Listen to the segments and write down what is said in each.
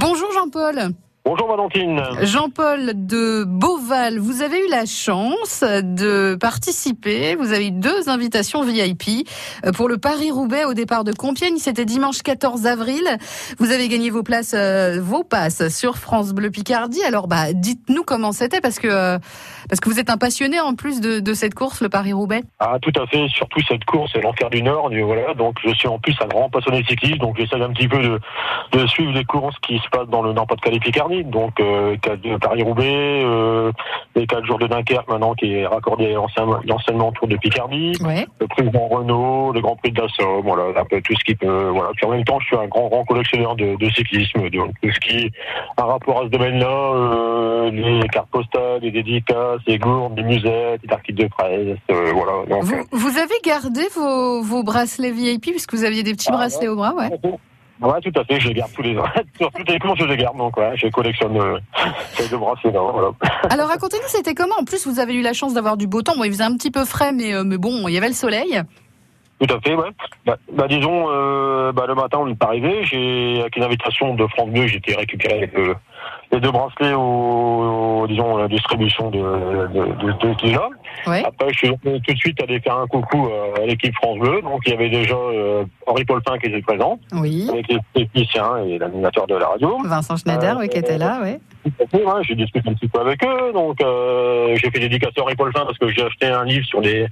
Bonjour Jean-Paul. Bonjour Valentine. Jean-Paul de Beauval, vous avez eu la chance de participer. Vous avez eu deux invitations VIP euh, pour le Paris-Roubaix au départ de Compiègne. C'était dimanche 14 avril. Vous avez gagné vos places, euh, vos passes sur France Bleu Picardie. Alors, bah, dites-nous comment c'était parce que euh, parce que vous êtes un passionné en plus de, de cette course, le Paris-Roubaix. Ah, tout à fait. Surtout cette course, c'est l'enfer du Nord. Voilà. Donc, je suis en plus un grand passionné de cyclisme. Donc, j'essaie un petit peu de, de suivre les courses qui se passent dans le Nord-Pas-de-Calais Picardie. Donc, euh, Paris-Roubaix, euh, les quatre jours de Dunkerque maintenant qui est raccordé anciennement autour de Picardie, ouais. le président Renault, le Grand Prix de la Somme, voilà, un peu tout ce qui peut, voilà. Puis en même temps, je suis un grand, grand collectionneur de, de cyclisme, de tout ce qui a rapport à ce domaine-là, euh, les cartes postales, les dédicaces, les gourdes, les musettes, les articles de presse, euh, voilà. Donc, vous, vous, avez gardé vos, vos bracelets VIP puisque vous aviez des petits ah, bracelets au bras, ouais. Ouais, tout à fait, je les garde tous les ans. Sur toutes les courses, je les garde, donc ouais, je collectionne euh, ces deux bracelets là. Voilà. Alors racontez-nous, c'était comment? En plus, vous avez eu la chance d'avoir du beau temps. Bon, il faisait un petit peu frais, mais, euh, mais bon, il y avait le soleil. Tout à fait, ouais. Bah, bah disons, euh, bah, le matin, on est arrivé. J'ai, avec une invitation de France Bleu, j'étais récupéré le, les deux bracelets au, disons, la distribution de, de, de, de Ouais. Après, je suis tout de suite allé faire un coucou à l'équipe France Bleu. Donc, il y avait déjà euh, Henri Paulpin qui était présent. Oui. Avec les techniciens et l'animateur de la radio. Vincent Schneider, euh, oui, qui était là, oui. Ouais, j'ai discuté un petit peu avec eux. Donc, euh, j'ai fait dédicace à Henri Paulpin parce que j'ai acheté un livre sur les,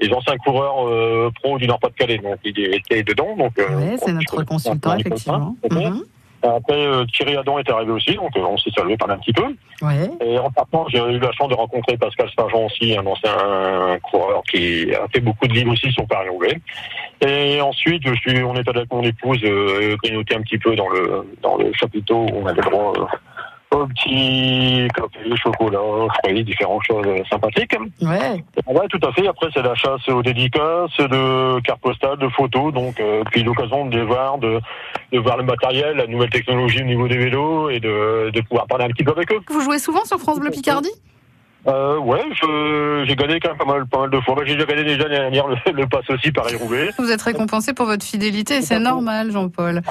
les anciens coureurs euh, pro du Nord-Pas-de-Calais. Donc, il était dedans. Donc, euh, oui, c'est notre consultant, effectivement. Après, euh, Thierry Adam est arrivé aussi, donc euh, on s'est salué par un petit peu. Ouais. Et en partant, j'ai eu la chance de rencontrer Pascal Sargent aussi, un ancien coureur qui a fait beaucoup de livres aussi sur Paris-Roubaix. Et ensuite, je suis, on est avec mon épouse euh, grignoter un petit peu dans le dans le chapiteau où on avait le droit euh, au petit café, chocolat, fruits, différentes choses sympathiques. Ouais. Ouais, tout à fait. Après, c'est la chasse aux dédicaces, de cartes postales, de photos. Donc, euh, puis l'occasion de voir, de, de voir le matériel, la nouvelle technologie au niveau des vélos et de, de pouvoir parler un petit peu avec eux. Vous jouez souvent sur France Bleu Picardie? Euh, ouais, j'ai gagné quand même pas mal, pas mal de fois. J'ai déjà gagné déjà l'année dernière le, le pass aussi Paris-Roubaix. Vous êtes récompensé pour votre fidélité, c'est normal, Jean-Paul.